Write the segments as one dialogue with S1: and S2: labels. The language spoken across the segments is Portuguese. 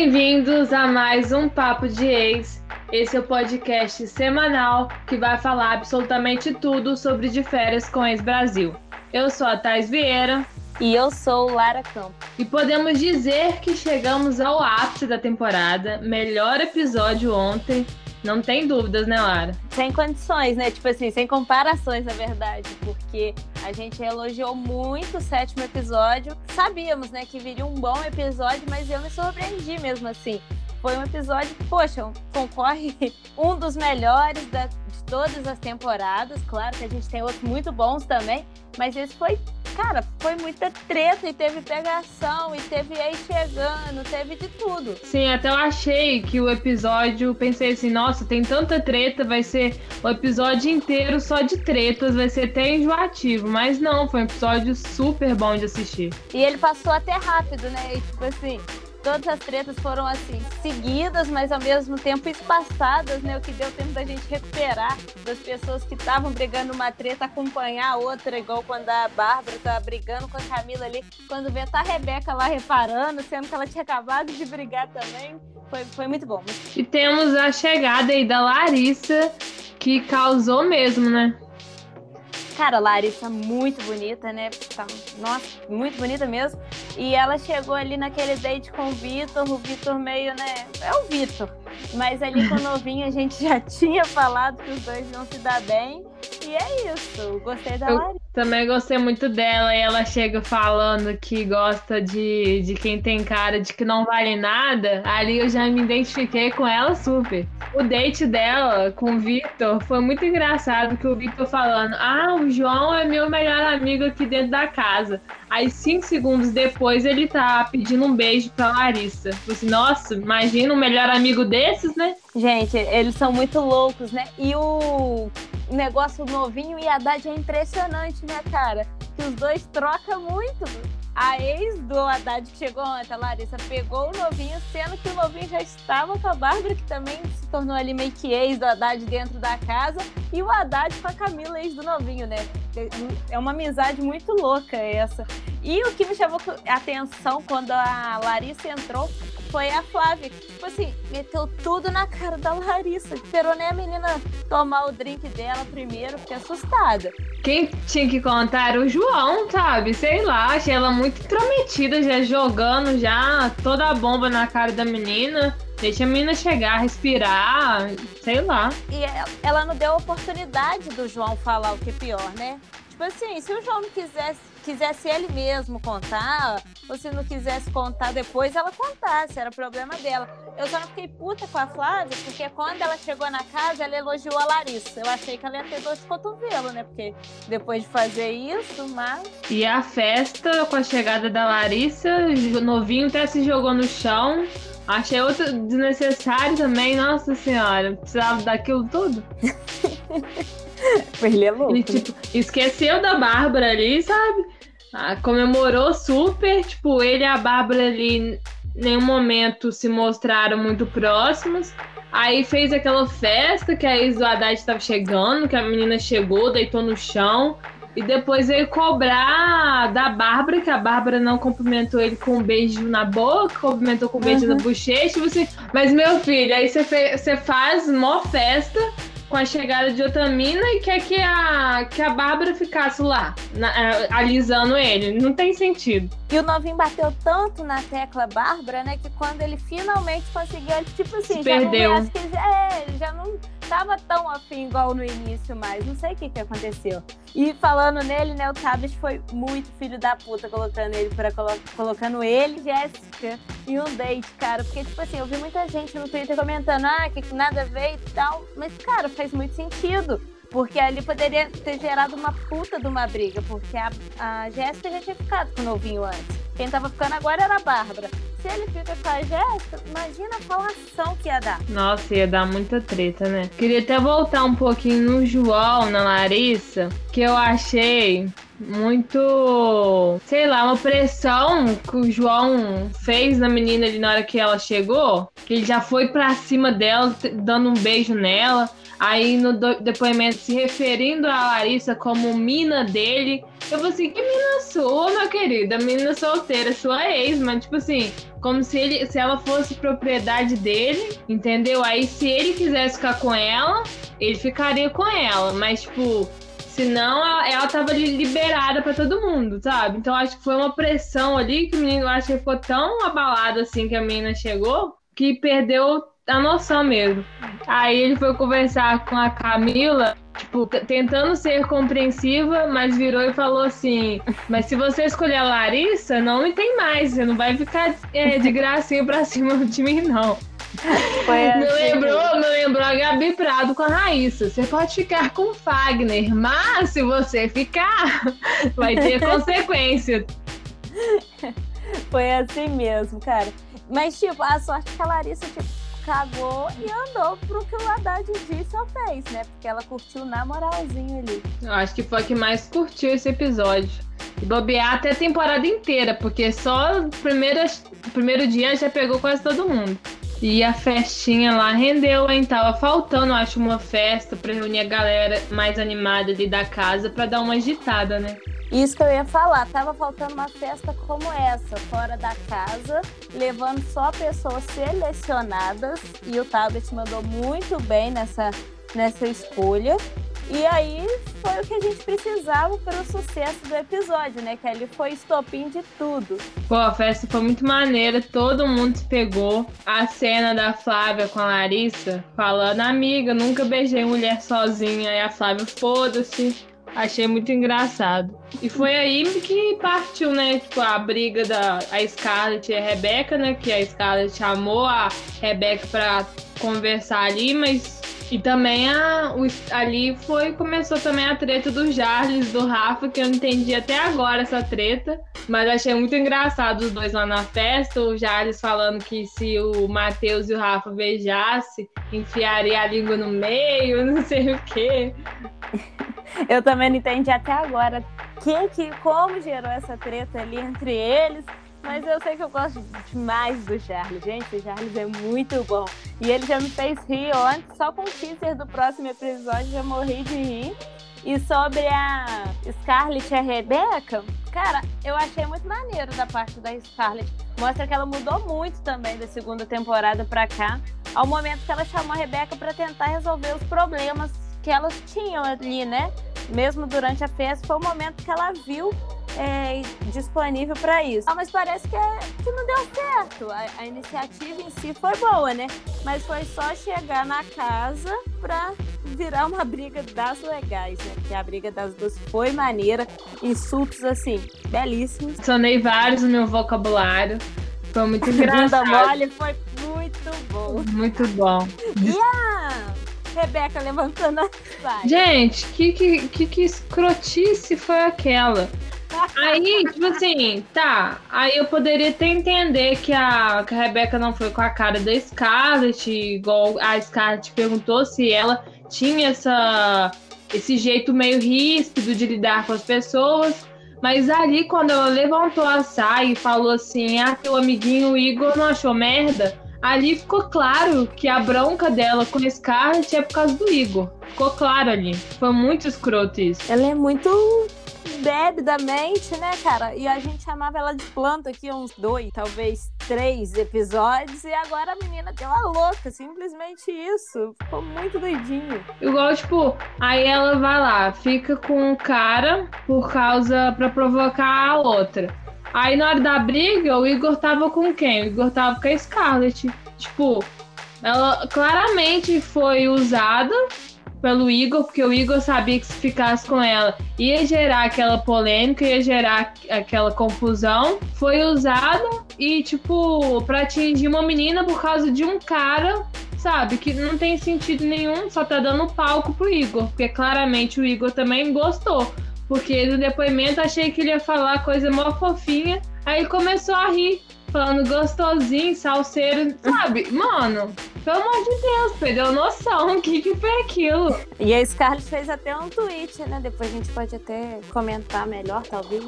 S1: Bem-vindos a mais um Papo de Ex. Esse é o podcast semanal que vai falar absolutamente tudo sobre de férias com ex-Brasil. Eu sou a Thais Vieira.
S2: E eu sou Lara Campos.
S1: E podemos dizer que chegamos ao ápice da temporada. Melhor episódio ontem. Não tem dúvidas, né, Lara?
S2: Sem condições, né? Tipo assim, sem comparações, na verdade. Porque a gente elogiou muito o sétimo episódio. Sabíamos, né, que viria um bom episódio, mas eu me surpreendi mesmo assim. Foi um episódio, poxa, concorre um dos melhores da, todas as temporadas. Claro que a gente tem outros muito bons também, mas esse foi, cara, foi muita treta e teve pegação e teve aí chegando, teve de tudo.
S1: Sim, até eu achei que o episódio, pensei assim, nossa, tem tanta treta, vai ser o episódio inteiro só de tretas, vai ser até enjoativo, mas não, foi um episódio super bom de assistir.
S2: E ele passou até rápido, né? E, tipo assim, todas as tretas foram assim, seguidas, mas ao mesmo tempo espaçadas, né? O que deu tempo da gente recuperar das pessoas que estavam brigando uma treta, acompanhar a outra, igual quando a Bárbara tá brigando com a Camila ali, quando vê tá a Rebeca lá reparando, sendo que ela tinha acabado de brigar também. Foi, foi muito bom.
S1: E temos a chegada aí da Larissa, que causou mesmo, né?
S2: Cara, Larissa muito bonita, né? Tá, nossa, muito bonita mesmo. E ela chegou ali naquele date com o Vitor, o Vitor meio, né? É o Vitor. Mas ali com o novinho a gente já tinha falado que os dois não se dar bem. E é isso. Gostei da
S1: Eu
S2: Larissa.
S1: também gostei muito dela e ela chega falando que gosta de, de quem tem cara de que não vale nada. Ali eu já me identifiquei com ela super. O date dela com o Victor foi muito engraçado, que o Victor falando: Ah, o João é meu melhor amigo aqui dentro da casa. Aí, cinco segundos depois, ele tá pedindo um beijo pra Larissa. Falei assim, Nossa, imagina um melhor amigo desses, né?
S2: Gente, eles são muito loucos, né? E o negócio novinho e Haddad é impressionante, né, cara? Que os dois trocam muito. A ex do Haddad que chegou ontem, a Larissa, pegou o novinho, sendo que o novinho já estava com a Bárbara, que também se tornou ali meio que ex do Haddad dentro da casa, e o Haddad com a Camila, ex do novinho, né? É uma amizade muito louca essa. E o que me chamou a atenção quando a Larissa entrou foi a Flávia, que, tipo assim, meteu tudo na cara da Larissa. Esperou nem a menina tomar o drink dela primeiro, fiquei assustada.
S1: Quem tinha que contar era o João, sabe? Sei lá, achei ela muito intrometida, já jogando já toda a bomba na cara da menina. Deixa a menina chegar, respirar, sei lá.
S2: E ela não deu a oportunidade do João falar o que é pior, né? Tipo assim, se o João não quisesse, quisesse ele mesmo contar, ou se não quisesse contar depois, ela contasse, era problema dela. Eu só não fiquei puta com a Flávia, porque quando ela chegou na casa, ela elogiou a Larissa. Eu achei que ela ia ter dor de cotovelo, né? Porque depois de fazer isso, mas.
S1: E a festa, com a chegada da Larissa, o novinho até se jogou no chão. Achei outro desnecessário também, nossa senhora. Precisava daquilo tudo.
S2: Ele é louco.
S1: Ele, tipo, esqueceu da Bárbara ali, sabe? Ah, comemorou super. Tipo, ele e a Bárbara ali em nenhum momento se mostraram muito próximos. Aí fez aquela festa que a ex do Haddad estava chegando, que a menina chegou, deitou no chão. E depois veio cobrar da Bárbara, que a Bárbara não cumprimentou ele com um beijo na boca, cumprimentou com um beijo
S2: Uhum.
S1: na bochecha. Você... Mas, meu filho, aí você, você faz mó festa com a chegada de outra mina e quer que a, que a Bárbara ficasse lá, na- eh, alisando ele. Não tem sentido.
S2: E o novinho bateu tanto na tecla Bárbara, né? Que quando ele finalmente conseguiu, ele, tipo assim,
S1: Se
S2: já
S1: perdeu.
S2: não acho que já, é, já não tava tão afim igual no início mais. Não sei o que que aconteceu. E falando nele, né, o Tabet foi muito filho da puta colocando ele para colocando ele Jéssica em um date, cara. Porque, tipo assim, eu vi muita gente no Twitter comentando, ah, que nada a ver e tal. Mas, cara, faz muito sentido. Porque ali poderia ter gerado uma puta de uma briga, porque a, a Jéssica já tinha ficado com o novinho antes. Quem tava ficando agora era a Bárbara. Se ele fica com a Jéssica, imagina a falação que ia dar.
S1: Nossa, ia dar muita treta, né? Queria até voltar um pouquinho no João, na Larissa, que eu achei muito, sei lá, uma pressão que o João fez na menina ali na hora que ela chegou, que ele já foi pra cima dela, dando um beijo nela. Aí no depoimento se referindo a Larissa como mina dele. Eu falei assim, que mina sua, minha querida? Mina solteira, sua ex, mas tipo assim, como se, ele, se ela fosse propriedade dele, entendeu? Aí se ele quisesse ficar com ela, ele ficaria com ela. Mas, tipo, senão ela, ela tava ali liberada para todo mundo, sabe? Então acho que foi uma pressão ali que o menino acho que ficou tão abalado assim que a menina chegou que perdeu a noção mesmo. Aí ele foi conversar com a Camila, tipo, tentando ser compreensiva, mas virou e falou assim: Mas se você escolher a Larissa, não me tem mais, você não vai ficar é, de gracinha pra cima de mim, não. Me, lembrou, me lembrou a Gabi Prado com a Raíssa. Você pode ficar com o Fagner, mas se você ficar, vai ter consequência.
S2: Foi assim mesmo, cara. Mas, tipo, a sorte que a Larissa, tipo, cagou e andou pro que o Haddad disse ou fez, né? Porque ela curtiu na moralzinho ali.
S1: Eu acho que foi a que mais curtiu esse episódio. E bobear até a temporada inteira, porque só o primeiro, primeiro dia já pegou quase todo mundo. E a festinha lá rendeu, hein? Tava faltando, acho, uma festa pra reunir a galera mais animada ali da casa pra dar uma agitada, né?
S2: Isso que eu ia falar, tava faltando uma festa como essa, fora da casa, levando só pessoas selecionadas, e o Tablet mandou muito bem nessa, nessa escolha. E aí foi o que a gente precisava para o sucesso do episódio, né? Que ali foi estopim de tudo.
S1: Pô, a festa foi muito maneira, todo mundo se pegou. A cena da Flávia com a Larissa falando, amiga, nunca beijei mulher sozinha. Aí a Flávia, foda-se, Achei muito engraçado. E foi aí que partiu, né? Tipo, a briga da a Scarlett e a Rebeca, né? Que a Scarlett chamou a Rebeca pra conversar ali, mas. E também a, ali foi começou também a treta do Jarles, do Rafa, que eu não entendi até agora essa treta. Mas achei muito engraçado os dois lá na festa. O Jarles falando que se o Matheus e o Rafa beijasse, enfiaria a língua no meio, não sei o quê.
S2: Eu também não entendi até agora que, que, como gerou essa treta ali entre eles. Mas eu sei que eu gosto demais do Charles. Gente, o Charles é muito bom. E ele já me fez rir ontem, só com o teaser do próximo episódio, já morri de rir. E sobre a Scarlett e a Rebecca, cara, eu achei muito maneiro da parte da Scarlett. Mostra que ela mudou muito também da segunda temporada pra cá, ao momento que ela chamou a Rebecca para tentar resolver os problemas que elas tinham ali, né? Mesmo durante a festa, foi o momento que ela viu é, disponível para isso. Ah, mas parece que, é, que não deu certo. A, a, iniciativa em si foi boa, né? Mas foi só chegar na casa para virar uma briga das legais, né? Que a briga das duas foi maneira. Insultos, assim, belíssimos.
S1: Sonei vários no meu vocabulário. Foi muito engraçado.
S2: mole foi muito bom.
S1: Muito bom.
S2: A Rebeca levantando a saia.
S1: Gente, que, que, que, que escrotice foi aquela? Aí, tipo assim, tá. Aí eu poderia até entender que a, que a Rebeca não foi com a cara da Scarlett, igual a Scarlett perguntou se ela tinha essa, esse jeito meio ríspido de lidar com as pessoas. Mas ali, quando ela levantou a saia e falou assim: Ah, teu amiguinho Igor não achou merda ali ficou claro que a bronca dela com a Scarlett é por causa do Igor. Ficou claro ali. Foi muito escroto isso.
S2: Ela é muito bebe da mente, né, cara? E a gente chamava ela de planta aqui uns dois, talvez três episódios, e agora a menina deu a louca, simplesmente isso. Ficou muito doidinho.
S1: Igual, tipo, aí ela vai lá, fica com o cara por causa. pra provocar a outra. Aí na hora da briga, o Igor tava com quem? O Igor tava com a Scarlett. Tipo, ela claramente foi usada pelo Igor, porque o Igor sabia que se ficasse com ela ia gerar aquela polêmica, ia gerar aquela confusão. Foi usado e, tipo, pra atingir uma menina por causa de um cara, sabe? Que não tem sentido nenhum, só tá dando palco pro Igor, porque claramente o Igor também gostou. Porque no depoimento achei que ele ia falar coisa mó fofinha. Aí começou a rir, falando gostosinho, salseiro, sabe? Mano, pelo amor de Deus, perdeu noção. O que, que foi aquilo?
S2: E a Scarlett fez até um tweet, né? Depois a gente pode até comentar melhor, talvez.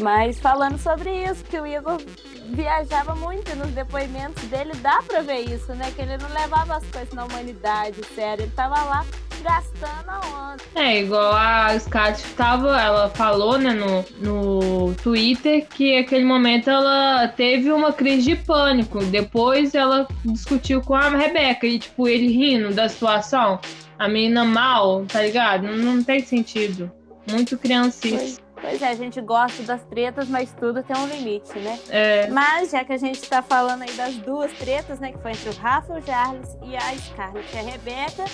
S2: Mas falando sobre isso, que o Igor viajava muito nos depoimentos dele, dá pra ver isso, né? Que ele não levava as coisas na humanidade, sério. Ele tava lá gastando a onda.
S1: É, igual a Scarlett tava, ela falou, né, no, no Twitter que aquele momento ela teve uma crise de pânico. Depois ela discutiu com a Rebeca e, tipo, ele rindo da situação. A menina mal, tá ligado? Não, não tem sentido. Muito criancice.
S2: Pois é, a gente gosta das tretas, mas tudo tem um limite, né?
S1: É.
S2: Mas já que a gente tá falando aí das duas tretas, né? Que foi entre o Rafa, o Charles e a Scarlett e a Rebeca,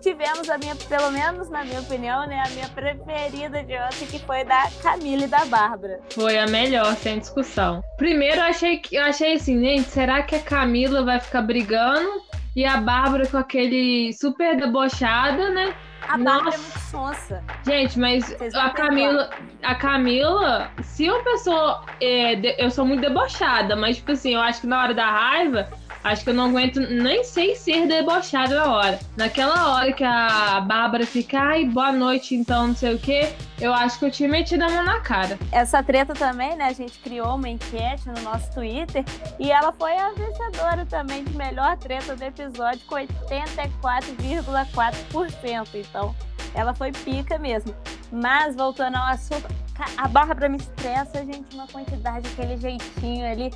S2: tivemos a minha, pelo menos na minha opinião, né? A minha preferida de ontem, que foi da Camila e da Bárbara.
S1: Foi a melhor, sem discussão. Primeiro eu achei que eu achei assim, gente, será que a Camila vai ficar brigando? E a Bárbara com aquele super debochada, né?
S2: A Bárbara é muito sonsa.
S1: Gente, mas a Camila, a Camila, se uma pessoa. É, eu sou muito debochada, mas, tipo assim, eu acho que na hora da raiva, acho que eu não aguento nem sei ser debochada na hora. Naquela hora que a Bárbara fica, ai, boa noite, então, não sei o quê, eu acho que eu tinha metido a mão na cara.
S2: Essa treta também, né? A gente criou uma enquete no nosso Twitter e ela foi a vencedora também de melhor treta do episódio com 84,4%. Então, ela foi pica mesmo. Mas voltando ao assunto, a Bárbara me estressa, gente, uma quantidade, aquele jeitinho ali.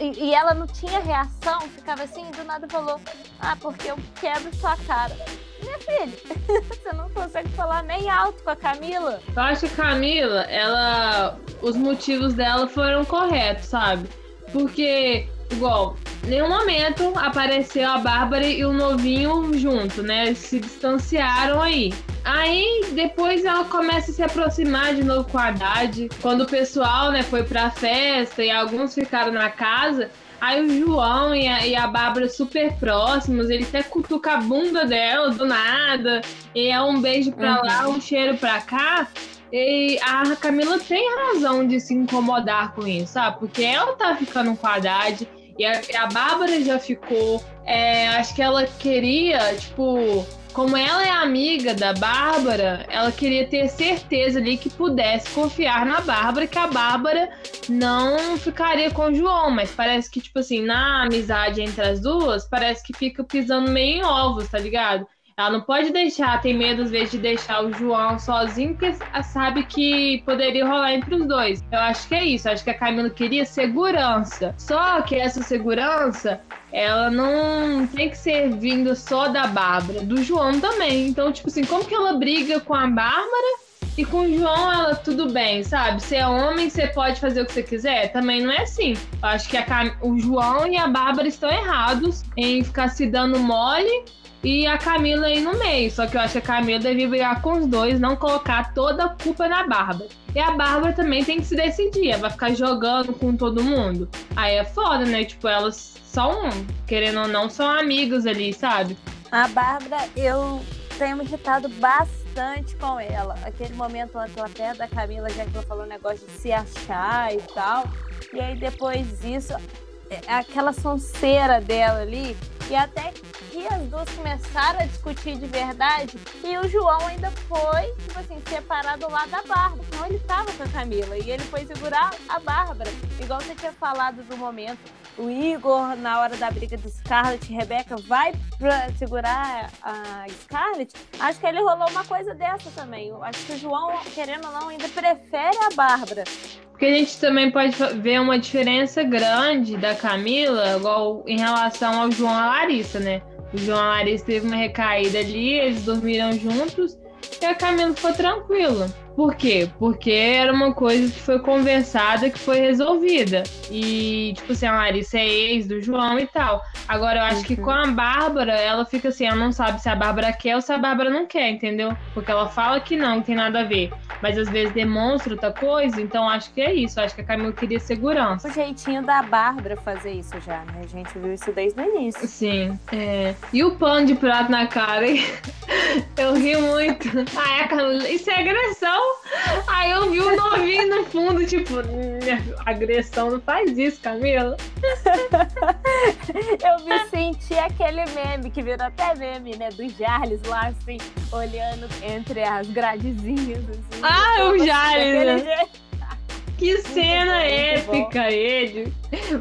S2: E, e, ela não tinha reação, ficava assim, do nada falou: Ah, porque eu quebro sua cara. Minha filha, você não consegue falar nem alto com a Camila.
S1: Eu acho que a Camila, ela. Os motivos dela foram corretos, sabe? Porque, igual, nenhum momento apareceu a Bárbara e o novinho junto, né? Eles se distanciaram aí. Aí depois ela começa a se aproximar de novo com a Haddad. Quando o pessoal, né, foi pra festa e alguns ficaram na casa, aí o João e a, e a Bárbara super próximos, ele até cutuca a bunda dela do nada, e é um beijo pra uhum. lá, um cheiro pra cá. E a Camila tem razão de se incomodar com isso, sabe? Porque ela tá ficando com a Haddad, e a, a Bárbara já ficou. É, acho que ela queria, tipo, como ela é amiga da Bárbara, ela queria ter certeza ali que pudesse confiar na Bárbara, que a Bárbara não ficaria com o João, mas parece que, tipo assim, na amizade entre as duas, parece que fica pisando meio em ovos, tá ligado? Ela não pode deixar, tem medo às vezes de deixar o João sozinho, porque sabe que poderia rolar entre os dois. Eu acho que é isso, acho que a Camila queria segurança. Só que essa segurança, ela não tem que ser vindo só da Bárbara, do João também. Então, tipo assim, como que ela briga com a Bárbara e com o João, ela tudo bem, sabe? Você é homem, você pode fazer o que você quiser. Também não é assim. Eu acho que Cam... o João e a Bárbara estão errados em ficar se dando mole e a Camila aí no meio. Só que eu acho que a Camila devia brigar com os dois, não colocar toda a culpa na Bárbara. E a Bárbara também tem que se decidir. Ela vai ficar jogando com todo mundo. Aí é foda, né? Tipo, elas são, querendo ou não, são amigos ali, sabe?
S2: A Bárbara, eu tenho me irritado bastante com ela. Aquele momento antes perto da Camila, já que ela falou um negócio de se achar e tal. E aí depois disso, aquela sonceira dela ali. E até que as duas começaram a discutir de verdade. E o João ainda foi, tipo assim, separado lá da Bárbara. Então ele tava com a Camila. E ele foi segurar a Bárbara. Igual você tinha falado do momento. O Igor, na hora da briga de Scarlett Rebeca, vai pra segurar a Scarlett. Acho que ele rolou uma coisa dessa também. Acho que o João, querendo ou não, ainda prefere a Bárbara.
S1: Porque a gente também pode ver uma diferença grande da Camila, igual em relação ao João e a Larissa, né? O João e a Larissa teve uma recaída ali, eles dormiram juntos e a Camila ficou tranquila. Por quê? Porque era uma coisa que foi conversada, que foi resolvida. E, tipo assim, a Larissa é ex do João e tal. Agora, eu acho uhum. que com a Bárbara, ela fica assim, ela não sabe se a Bárbara quer ou se a Bárbara não quer, entendeu? Porque ela fala que não, que tem nada a ver. Mas às vezes demonstra outra coisa, então acho que é isso. Acho que a Camila queria segurança.
S2: O jeitinho da Bárbara fazer isso já, né? A gente viu isso desde o início.
S1: Sim. É. E o pano de prato na cara, hein? Eu ri muito. Ah, é, Camila, isso é agressão? Aí eu vi o novinho no fundo, tipo, agressão, não faz isso, Camila.
S2: eu me senti aquele meme que virou até meme, né? Do Jarles lá, assim, olhando entre as gradezinhas. Assim,
S1: ah, o Jarles!
S2: Né?
S1: Que cena bom, épica ele!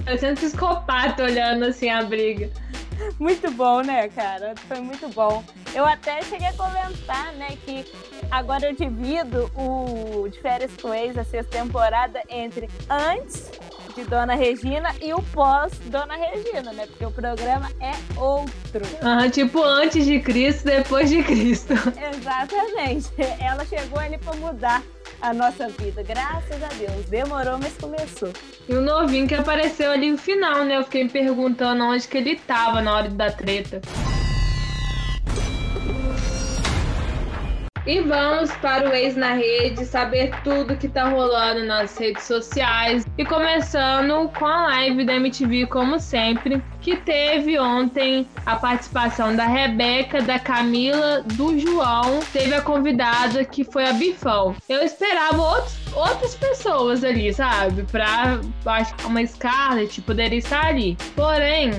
S1: Parecendo psicopata olhando assim a briga.
S2: Muito bom, né, cara? Foi muito bom. Eu até cheguei a comentar, né, que agora eu divido o de férias com ex, a sexta temporada, entre antes de Dona Regina e o pós Dona Regina, né? Porque o programa é outro.
S1: Ah, tipo antes de Cristo, depois de Cristo.
S2: Exatamente. Ela chegou ali para mudar a nossa vida. Graças a Deus. Demorou, mas começou.
S1: E o novinho que apareceu ali no final, né? Eu fiquei me perguntando onde que ele tava na hora da treta. E vamos para o Ex na Rede, saber tudo que tá rolando nas redes sociais. E começando com a live da MTV, como sempre, que teve ontem a participação da Rebeca, da Camila, do João. Teve a convidada que foi a Bifão. Eu esperava outros, outras pessoas ali, sabe? Pra, acho que uma Scarlett poderia estar ali. Porém,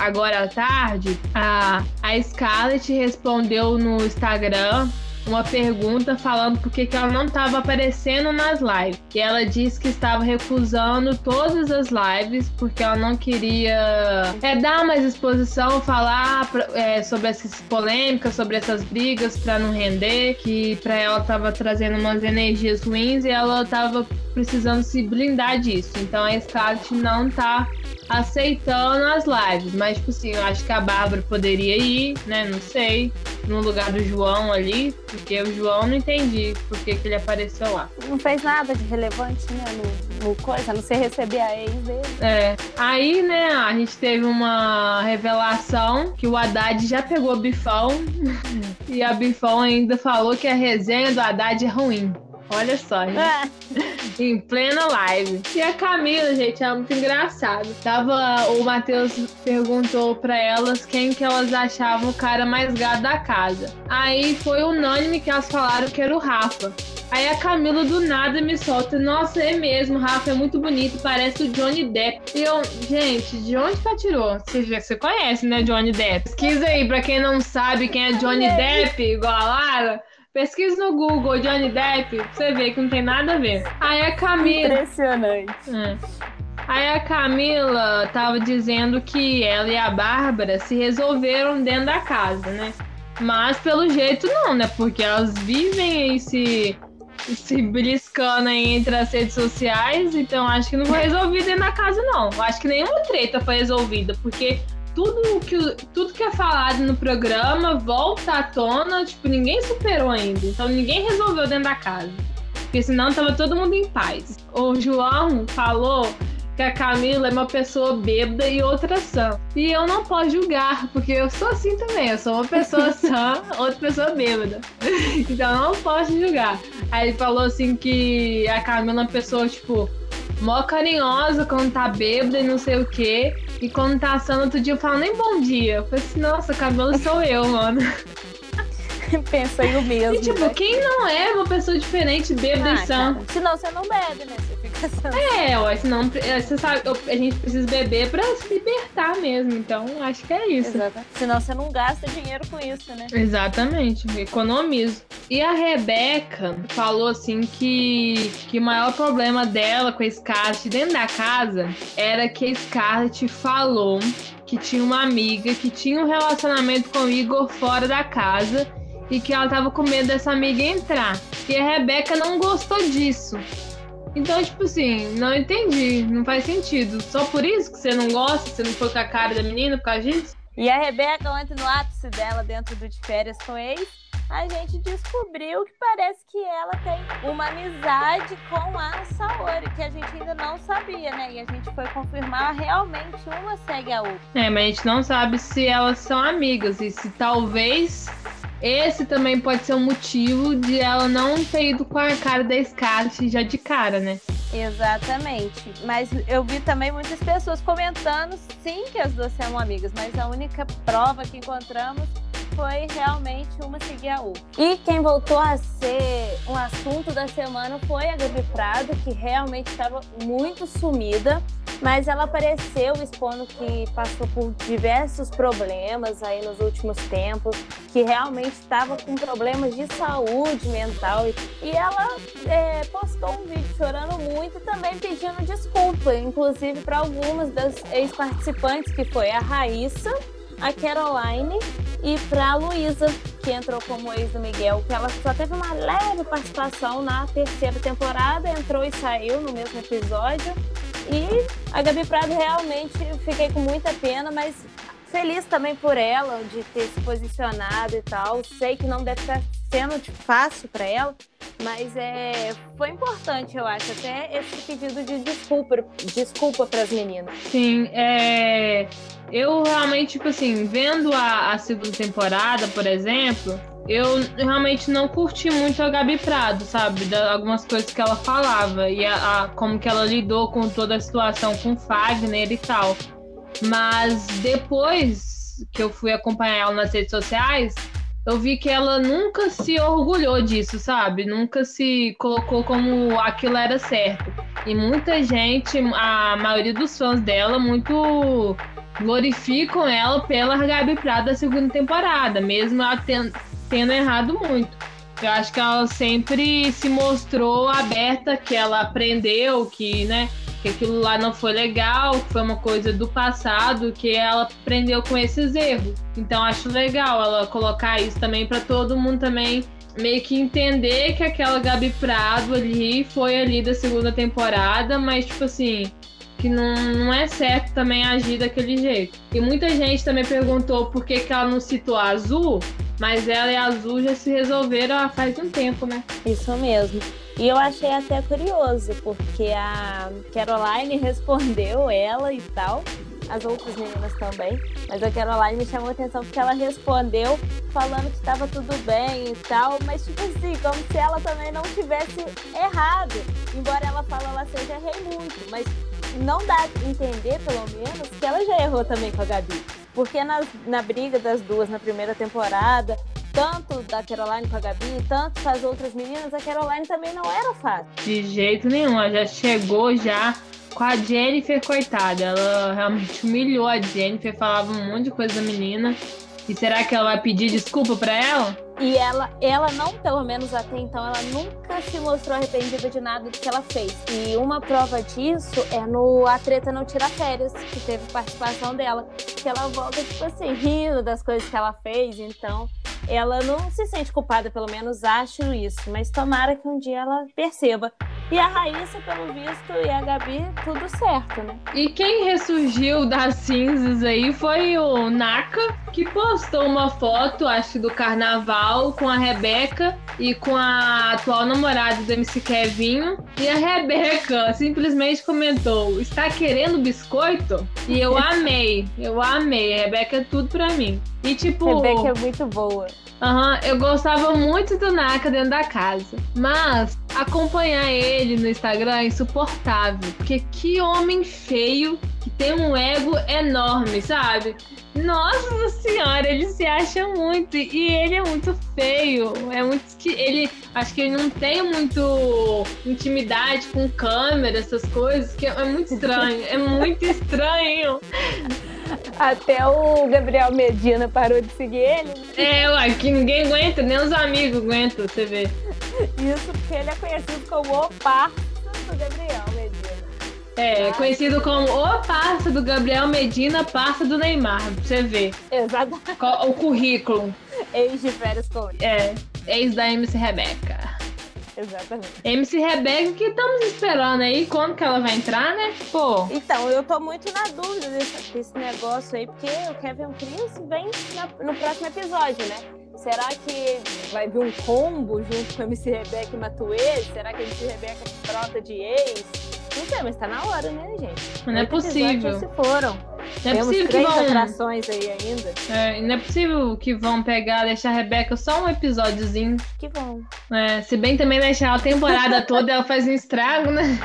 S1: agora à tarde, a, a Scarlett respondeu no Instagram uma pergunta falando por que ela não estava aparecendo nas lives. E ela disse que estava recusando todas as lives porque ela não queria é, dar mais exposição, falar é, sobre essas polêmicas, sobre essas brigas para não render, que para ela estava trazendo umas energias ruins e ela estava precisando se blindar disso. Então a Scarlett não tá aceitando as lives. Mas, tipo assim, eu acho que a Bárbara poderia ir, né? Não sei. No lugar do João ali. Porque o João não entendi por que, que ele apareceu lá.
S2: Não fez nada de relevante, né? No, no coisa, não sei receber a ex dele.
S1: É. Aí, né, a gente teve uma revelação que o Haddad já pegou Bifão. e a Bifão ainda falou que a resenha do Haddad é ruim. Olha só, gente. Em plena live. E a Camila, gente, é muito engraçado. Tava, o Matheus perguntou pra elas quem que elas achavam o cara mais gado da casa. Aí foi unânime que elas falaram que era o Rafa. Aí a Camila do nada me solta, nossa, é mesmo, Rafa é muito bonito, parece o Johnny Depp. E eu, gente, de onde que tirou? Você, você conhece, né, Johnny Depp? Pesquisa aí, pra quem não sabe quem é Johnny Depp, igual a Lara. Pesquisa no Google Johnny Depp, você ver que não tem nada a ver. Aí a Camila.
S2: Impressionante. É.
S1: Aí a Camila tava dizendo que ela e a Bárbara se resolveram dentro da casa, né? Mas pelo jeito não, né? Porque elas vivem aí se, se briscando aí entre as redes sociais, então acho que não foi resolvido dentro da casa, não. Acho que nenhuma treta foi resolvida, porque tudo que, tudo que é falado no programa volta à tona, tipo, ninguém superou ainda. Então ninguém resolveu dentro da casa. Porque senão tava todo mundo em paz. O João falou que a Camila é uma pessoa bêbada e outra sã. E eu não posso julgar, porque eu sou assim também. Eu sou uma pessoa sã, outra pessoa bêbada. Então eu não posso julgar. Aí ele falou assim que a Camila é uma pessoa, tipo, mó carinhosa quando tá bêbada e não sei o quê. E quando tá assando outro dia, eu falo nem bom dia. Eu falei assim, nossa, cabelo sou eu, mano.
S2: Pensei o mesmo.
S1: E tipo, né? quem não é uma pessoa diferente, bêbada ah, e sã?
S2: Senão você não bebe, né?
S1: É, ué, senão é, você sabe, a gente precisa beber pra se libertar mesmo. Então, acho que é isso.
S2: Exatamente. Senão você não gasta dinheiro com isso, né?
S1: Exatamente, economizo. E a Rebeca falou assim que, que o maior problema dela com a Scarlett dentro da casa era que a Scarlett falou que tinha uma amiga que tinha um relacionamento com o Igor fora da casa e que ela tava com medo dessa amiga entrar. E a Rebeca não gostou disso. Então, tipo assim, não entendi, não faz sentido. Só por isso que você não gosta, você não foi com a cara da menina por causa disso?
S2: E a Rebeca, ontem no ápice dela, dentro do De Férias com Ex, a gente descobriu que parece que ela tem uma amizade com a Saori, que a gente ainda não sabia, né? E a gente foi confirmar realmente uma segue a outra.
S1: É, mas a gente não sabe se elas são amigas e se talvez esse também pode ser um motivo de ela não ter ido com a cara da Scarlett já de cara, né?
S2: Exatamente. Mas eu vi também muitas pessoas comentando, sim, que as duas são amigas, mas a única prova que encontramos foi realmente uma seguir a outra. E quem voltou a ser um assunto da semana foi a Gabi Prado, que realmente estava muito sumida. Mas ela apareceu expondo que passou por diversos problemas aí nos últimos tempos, que realmente estava com problemas de saúde mental e ela é, postou um vídeo chorando muito e também pedindo desculpa, inclusive para algumas das ex-participantes, que foi a Raíssa, a Caroline e para a Luísa, que entrou como ex do Miguel, que ela só teve uma leve participação na terceira temporada, entrou e saiu no mesmo episódio. E a Gabi Prado realmente fiquei com muita pena, mas feliz também por ela de ter se posicionado e tal. Sei que não deve estar sendo fácil para ela, mas é, foi importante, eu acho, até esse pedido de desculpa, desculpa para as meninas.
S1: Sim, é, eu realmente, tipo assim, vendo a, a segunda temporada, por exemplo, eu realmente não curti muito a Gabi Prado, sabe? Da, algumas coisas que ela falava e a, a, como que ela lidou com toda a situação com Fagner e tal. Mas depois que eu fui acompanhar ela nas redes sociais, eu vi que ela nunca se orgulhou disso, sabe? Nunca se colocou como aquilo era certo. E muita gente, a maioria dos fãs dela, muito glorificam ela pela Gabi Prado da segunda temporada, mesmo ela tendo, tendo errado muito. Eu acho que ela sempre se mostrou aberta, que ela aprendeu, que, né, que aquilo lá não foi legal, que foi uma coisa do passado, que ela aprendeu com esses erros. Então acho legal ela colocar isso também para todo mundo também meio que entender que aquela Gabi Prado ali foi ali da segunda temporada, mas tipo assim, que não, não é certo também agir daquele jeito. E muita gente também perguntou por que, que ela não citou a Azul, mas ela e a Azul já se resolveram faz um tempo, né?
S2: Isso mesmo. E eu achei até curioso, porque a Caroline respondeu ela e tal, as outras meninas também, mas a Caroline me chamou a atenção porque ela respondeu falando que estava tudo bem e tal, mas tipo assim, como se ela também não tivesse errado. Embora ela fale ela seja errei muito, mas não dá a entender, pelo menos, que ela já errou também com a Gabi. Porque na, na briga das duas na primeira temporada, tanto da Caroline com a Gabi, tanto com as outras meninas, a Caroline também não era fácil.
S1: De jeito nenhum, ela já chegou já com a Jennifer, coitada. Ela realmente humilhou a Jennifer, falava um monte de coisa da menina. E será que ela vai pedir desculpa para ela?
S2: E ela, ela não, pelo menos até então, ela nunca se mostrou arrependida de nada do que ela fez. E uma prova disso é no A Treta Não Tira Férias, que teve participação dela. Que ela volta, tipo assim, rindo das coisas que ela fez. Então, ela não se sente culpada, pelo menos acho isso, mas tomara que um dia ela perceba. E a Raíssa, pelo visto, e a Gabi, tudo certo, né?
S1: E quem ressurgiu das cinzas aí foi o Naka, que postou uma foto, acho do carnaval, com a Rebeca e com a atual namorada do MC Kevinho. E a Rebeca simplesmente comentou: Está querendo biscoito? E eu amei, eu amei. A Rebeca é tudo pra mim. E tipo.
S2: Rebeca é muito boa.
S1: Aham, uhum, eu gostava muito do Naka dentro da casa. Mas acompanhar ele no Instagram é insuportável. Porque que homem feio que tem um ego enorme, sabe? Nossa senhora, ele se acha muito. E ele é muito feio. É muito. Ele. Acho que ele não tem muito intimidade com câmera, essas coisas. Que é muito estranho. É muito estranho.
S2: Até o Gabriel Medina parou de seguir ele.
S1: É, que ninguém aguenta, nem os amigos aguentam, você vê.
S2: Isso porque ele é conhecido como o parça do Gabriel Medina.
S1: É, conhecido como o parça do Gabriel Medina, parça do Neymar, pra você ver.
S2: Exatamente.
S1: O currículo.
S2: Ex de férias com
S1: É, ex da MC Rebeca.
S2: Exatamente.
S1: MC Rebeca, que estamos esperando aí, quando que ela vai entrar, né? Pô.
S2: Então, eu tô muito na dúvida desse, desse negócio aí, porque o Kevin Prince vem na, no próximo episódio, né? Será que vai vir um combo junto com a MC Rebeca e Matuê? Será que a MC Rebeca trota de ex? Não sei, mas tá na hora, né, gente?
S1: Não é possível.
S2: se foram.
S1: Não é
S2: Temos
S1: possível que vão...
S2: atrações aí ainda.
S1: É, não é possível que vão pegar, deixar a Rebeca só um episódiozinho.
S2: Que bom.
S1: É, se bem também deixar a temporada toda, ela faz um estrago, né?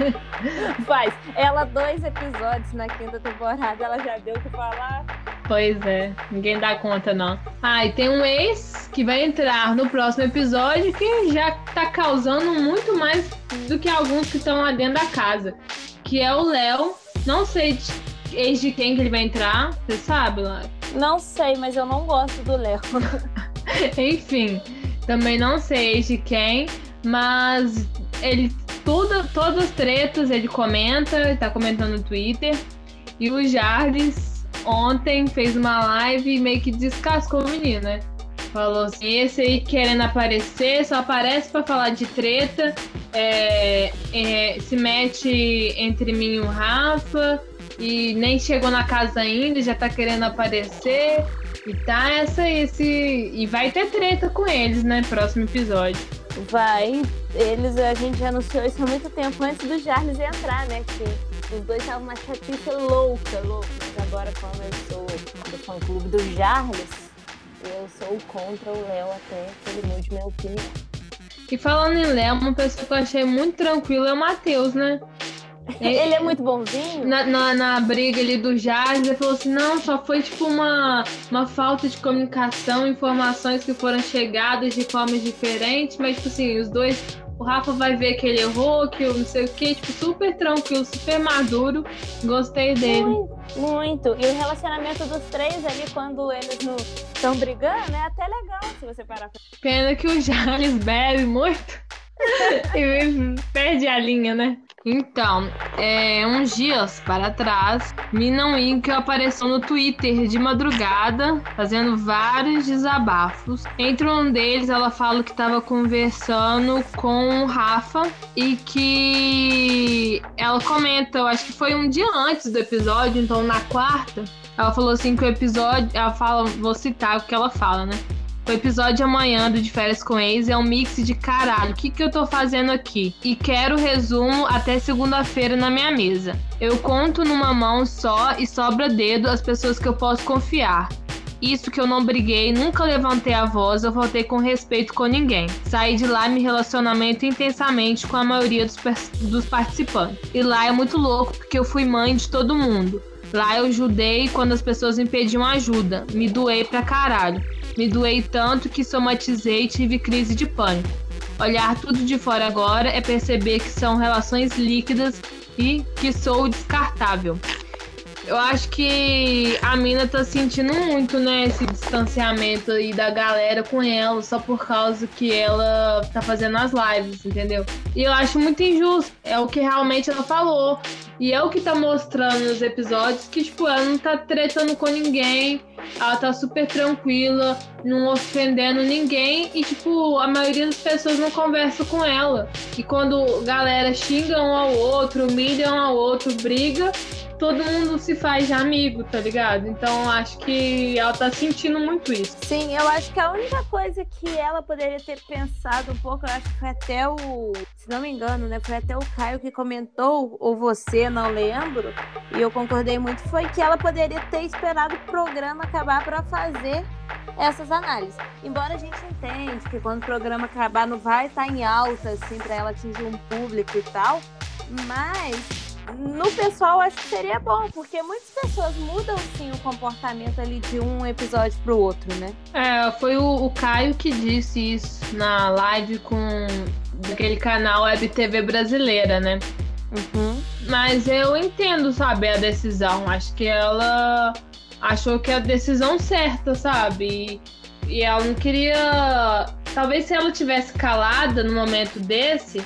S2: Faz. Ela, dois episódios na quinta temporada, ela já deu o que falar.
S1: Pois é, ninguém dá conta, não. Ah, e tem um ex que vai entrar no próximo episódio que já tá causando muito mais do que alguns que estão lá dentro da casa. Que é o Léo Não sei de, ex de quem que ele vai entrar, você sabe, lá?
S2: Não sei, mas eu não gosto do Léo.
S1: Enfim, também não sei ex de quem, mas ele tudo, todas as tretas ele comenta, ele tá comentando no Twitter. E o Jarvis ontem fez uma live e meio que descascou o menino, né? Falou assim, esse aí querendo aparecer, só aparece para falar de treta, é, é, se mete entre mim e o Rafa, e nem chegou na casa ainda, já tá querendo aparecer. E tá essa esse e vai ter treta com eles, né, próximo episódio.
S2: Vai, eles a gente anunciou isso há muito tempo antes do Charles entrar, né, que os dois estavam uma chatice louca, louca, mas agora como eu sou do fã clube do Charles, eu sou contra o Léo até que ele mude minha opinião.
S1: E falando em Léo, uma pessoa que eu achei muito tranquila é o Matheus, né?
S2: Ele é muito bonzinho?
S1: Na, na, na, briga ali do Jazz, ele falou assim: não, só foi tipo uma, uma falta de comunicação, informações que foram chegadas de formas diferentes, mas tipo assim, os dois. O Rafa vai ver que ele errou, que eu não sei o que, tipo, super tranquilo, super maduro. Gostei dele.
S2: Muito, muito. E o relacionamento dos três ali, quando eles estão brigando, é até legal se você parar pra.
S1: Pena que o Jales bebe muito. e perde a linha, né? Então, é, uns dias para trás, Mina Winkel apareceu no Twitter de madrugada, fazendo vários desabafos. Entre um deles, ela fala que estava conversando com o Rafa e que ela comenta, eu acho que foi um dia antes do episódio, então na quarta, ela falou assim que o episódio, ela fala, vou citar o que ela fala, né? O episódio amanhã do De Férias com Ex é um mix de caralho, o que, que eu tô fazendo aqui? E quero resumo até segunda-feira na minha mesa. Eu conto numa mão só e sobra dedo as pessoas que eu posso confiar. Isso que eu não briguei, nunca levantei a voz ou faltei com respeito com ninguém. Saí de lá me relacionamento intensamente com a maioria dos, dos participantes. E lá é muito louco porque eu fui mãe de todo mundo. Lá eu ajudei quando as pessoas me pediam ajuda. Me doei pra caralho. Me doei tanto que somatizei e tive crise de pânico. Olhar tudo de fora agora é perceber que são relações líquidas e que sou descartável. Eu acho que a mina tá sentindo muito, né, esse distanciamento aí da galera com ela, só por causa que ela tá fazendo as lives, entendeu? E eu acho muito injusto. É o que realmente ela falou. E é o que tá mostrando nos episódios que, tipo, ela não tá tretando com ninguém, ela tá super tranquila, não ofendendo ninguém e, tipo, a maioria das pessoas não conversa com ela. E quando galera xinga um ao outro, humilha um ao outro, briga, todo mundo se faz amigo, tá ligado? Então acho que ela tá sentindo muito isso.
S2: Sim, eu acho que a única coisa que ela poderia ter pensado um pouco, eu acho que foi até o. Se não me engano, né? Foi até o Caio que comentou, ou você, não lembro. E eu concordei muito, foi que ela poderia ter esperado o programa acabar para fazer essas análises. Embora a gente entende que quando o programa acabar não vai estar em alta, assim, para ela atingir um público e tal. Mas no pessoal acho que seria bom, porque muitas pessoas mudam sim o comportamento ali de um episódio pro outro, né?
S1: É, foi o, o Caio que disse isso na live com aquele canal Web TV brasileira, né? Uhum. Mas eu entendo, sabe, a decisão. Acho que ela achou que é a decisão certa, sabe? E, e ela não queria. Talvez se ela tivesse calada no momento desse,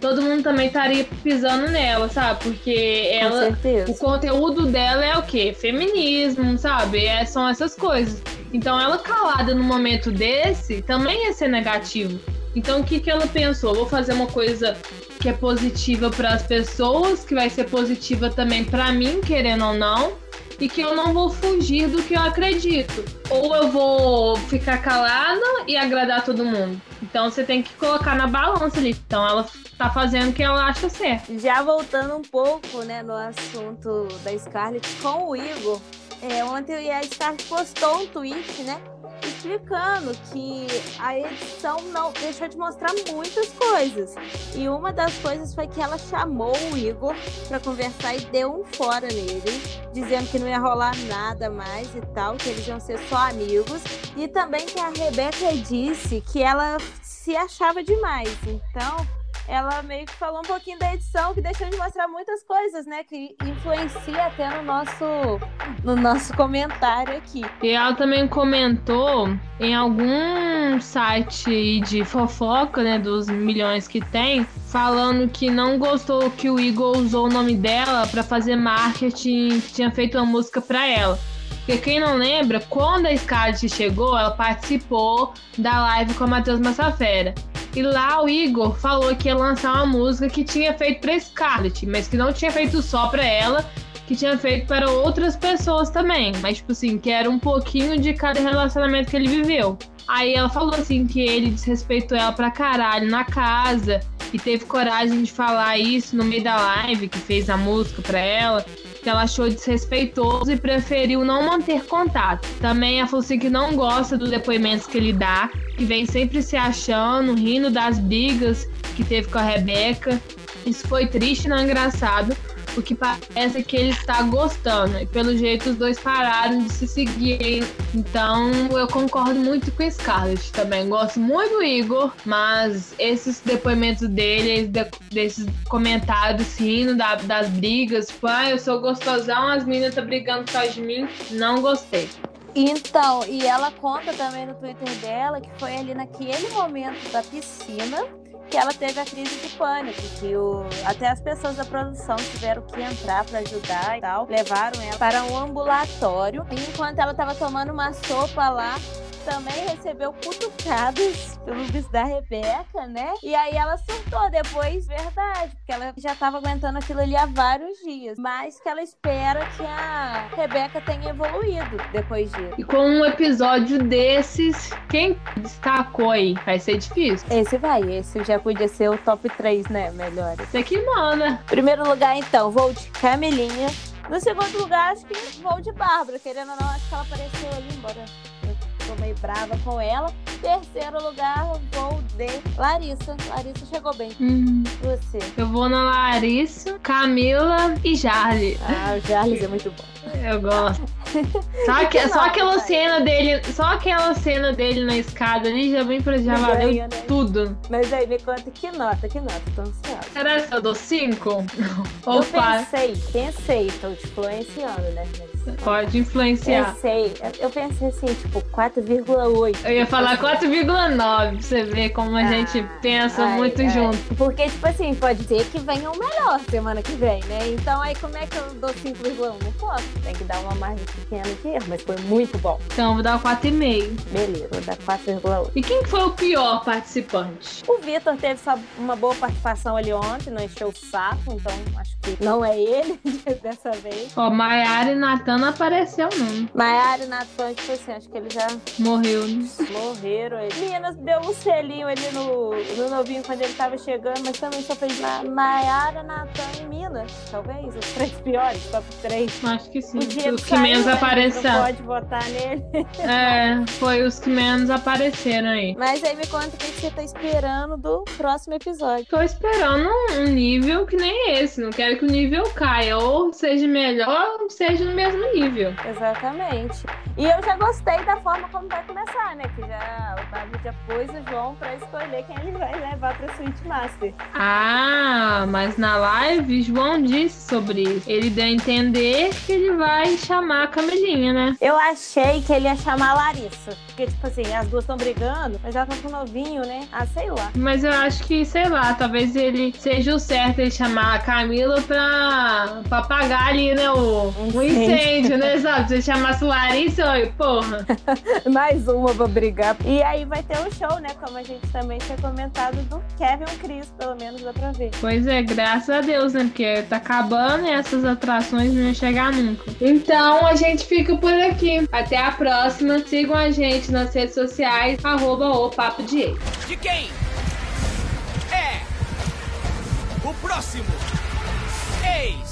S1: todo mundo também estaria pisando nela, sabe? Porque ela. O conteúdo dela é o quê? Feminismo, sabe? É, são essas coisas. Então ela calada no momento desse também ia ser negativo. Então o que, que ela pensou? Vou fazer uma coisa que é positiva para as pessoas, que vai ser positiva também para mim, querendo ou não e que eu não vou fugir do que eu acredito. Ou eu vou ficar calada e agradar todo mundo. Então você tem que colocar na balança ali. Então ela tá fazendo o que ela acha certo.
S2: Já voltando um pouco, né, no assunto da Scarlett com o Igor, é, ontem a Scarlett postou um tweet, né? Explicando que a edição não deixou de mostrar muitas coisas. E uma das coisas foi que ela chamou o Igor para conversar e deu um fora nele, dizendo que não ia rolar nada mais e tal, que eles iam ser só amigos. E também que a Rebeca disse que ela se achava demais. Então, ela meio que falou um pouquinho da edição, que deixou de mostrar muitas coisas, né? Que influencia até no nosso, no nosso comentário aqui.
S1: E ela também comentou em algum site de fofoca, né, dos milhões que tem, falando que não gostou que o Igor usou o nome dela para fazer marketing, que tinha feito uma música para ela. Porque quem não lembra, quando a Scarlett chegou, ela participou da live com a Matheus Massafera. E lá o Igor falou que ia lançar uma música que tinha feito pra Scarlett, mas que não tinha feito só pra ela, que tinha feito para outras pessoas também. Mas, tipo assim, que era um pouquinho de cada relacionamento que ele viveu. Aí ela falou assim que ele desrespeitou ela pra caralho na casa e teve coragem de falar isso no meio da live que fez a música pra ela que ela achou desrespeitoso e preferiu não manter contato. Também assim que não gosta dos depoimentos que ele dá, que vem sempre se achando, rindo das brigas que teve com a Rebeca. Isso foi triste não engraçado, o que parece que ele está gostando. E pelo jeito os dois pararam de se seguir. Então eu concordo muito com o Scarlett também. Gosto muito do Igor, mas esses depoimentos dele, desses comentários rindo da, das brigas, tipo, ah, eu sou gostosão, as meninas estão brigando por de mim, não gostei.
S2: Então, e ela conta também no Twitter dela que foi ali naquele momento da piscina que ela teve a crise de pânico, que o, até as pessoas da produção tiveram que entrar para ajudar e tal, levaram ela para um ambulatório, enquanto ela estava tomando uma sopa lá, também recebeu cutucadas pelo bicho da Rebeca, né? E aí ela surtou depois, verdade, porque ela já tava aguentando aquilo ali há vários dias. Mas que ela espera que a Rebeca tenha evoluído depois disso.
S1: E com um episódio desses, quem destacou aí? Vai ser difícil.
S2: Esse vai, esse já podia ser o top 3, né? Melhor.
S1: Esse aqui manda.
S2: Primeiro lugar, então, vou de Camilinha. No segundo lugar, acho que vou de Bárbara. Querendo ou não, acho que ela apareceu ali, embora tô meio brava com ela. Terceiro lugar, vou de Larissa. Larissa chegou bem.
S1: Uhum.
S2: Você?
S1: Eu vou na Larissa, Camila e Jarly.
S2: Ah, o Jarly é muito bom.
S1: Eu gosto. Só, que, só aquela cena dele, só aquela cena dele na escada ali já vem pra já valeu né? tudo.
S2: Mas aí me conta que nota, que nota, tô ansiosa.
S1: Será que eu dou 5?
S2: Eu pensei, pensei, tô te influenciando, né?
S1: Pode influenciar.
S2: Pensei, eu pensei assim, tipo, 4,8.
S1: Eu ia falar 4,9 pra você ver como a ah, gente pensa ai, muito ai. junto.
S2: Porque, tipo assim, pode ser que venha o melhor semana que vem, né? Então aí como é que eu dou 5,1? Não posso. Tem que dar uma margem pequena de erro, mas foi muito bom.
S1: Então vou dar 4,5.
S2: Beleza, vou dar 4,8.
S1: E quem foi o pior participante?
S2: O Vitor teve uma boa participação ali ontem, não encheu o saco, então acho que não é ele dessa vez.
S1: Ó, Maiara e Natan não apareceu, não.
S2: Maiara e Natan, tipo assim, acho que ele já.
S1: Morreu, né?
S2: Morreram. Ele. Meninas deu um selinho ali no, no novinho quando ele tava chegando, mas também só fez Maiara, Natan e Mina. Talvez, os três piores, top três.
S1: Acho que sim. Os que menos né? apareceram.
S2: Pode votar nele.
S1: É, foi os que menos apareceram aí.
S2: Mas aí me conta o que você tá esperando do próximo episódio.
S1: Tô esperando um nível que nem esse. Não quero que o nível caia. Ou seja melhor, ou seja no mesmo nível.
S2: Exatamente. E eu já gostei da forma como vai começar, né? Que já o Otávio já pôs o João pra escolher quem ele vai levar pra Switch Master.
S1: Ah, mas na live, João disse sobre isso. Ele deu a entender que ele vai chamar a Camelinha, né?
S2: Eu achei que ele ia chamar a Larissa. Porque, tipo assim, as duas estão brigando, mas ela tá com novinho, né? Ah, sei lá.
S1: Mas eu acho que, sei lá, talvez ele seja o certo ele chamar a Camila pra, pra apagar ali, né? O, incêndio, né? Sabe? Se chamasse Larissa, oi, porra.
S2: Mais uma pra brigar. E aí vai ter um show, né? Como a gente também tinha comentado do Kevin Chris, pelo menos dá pra ver.
S1: Pois é, graças a Deus, né? Porque tá acabando e essas atrações não iam chegar nunca. Então a gente fica por aqui. Até a próxima. Sigam a gente nas redes sociais, arroba o Papo de Ex.
S3: De quem? É o próximo ex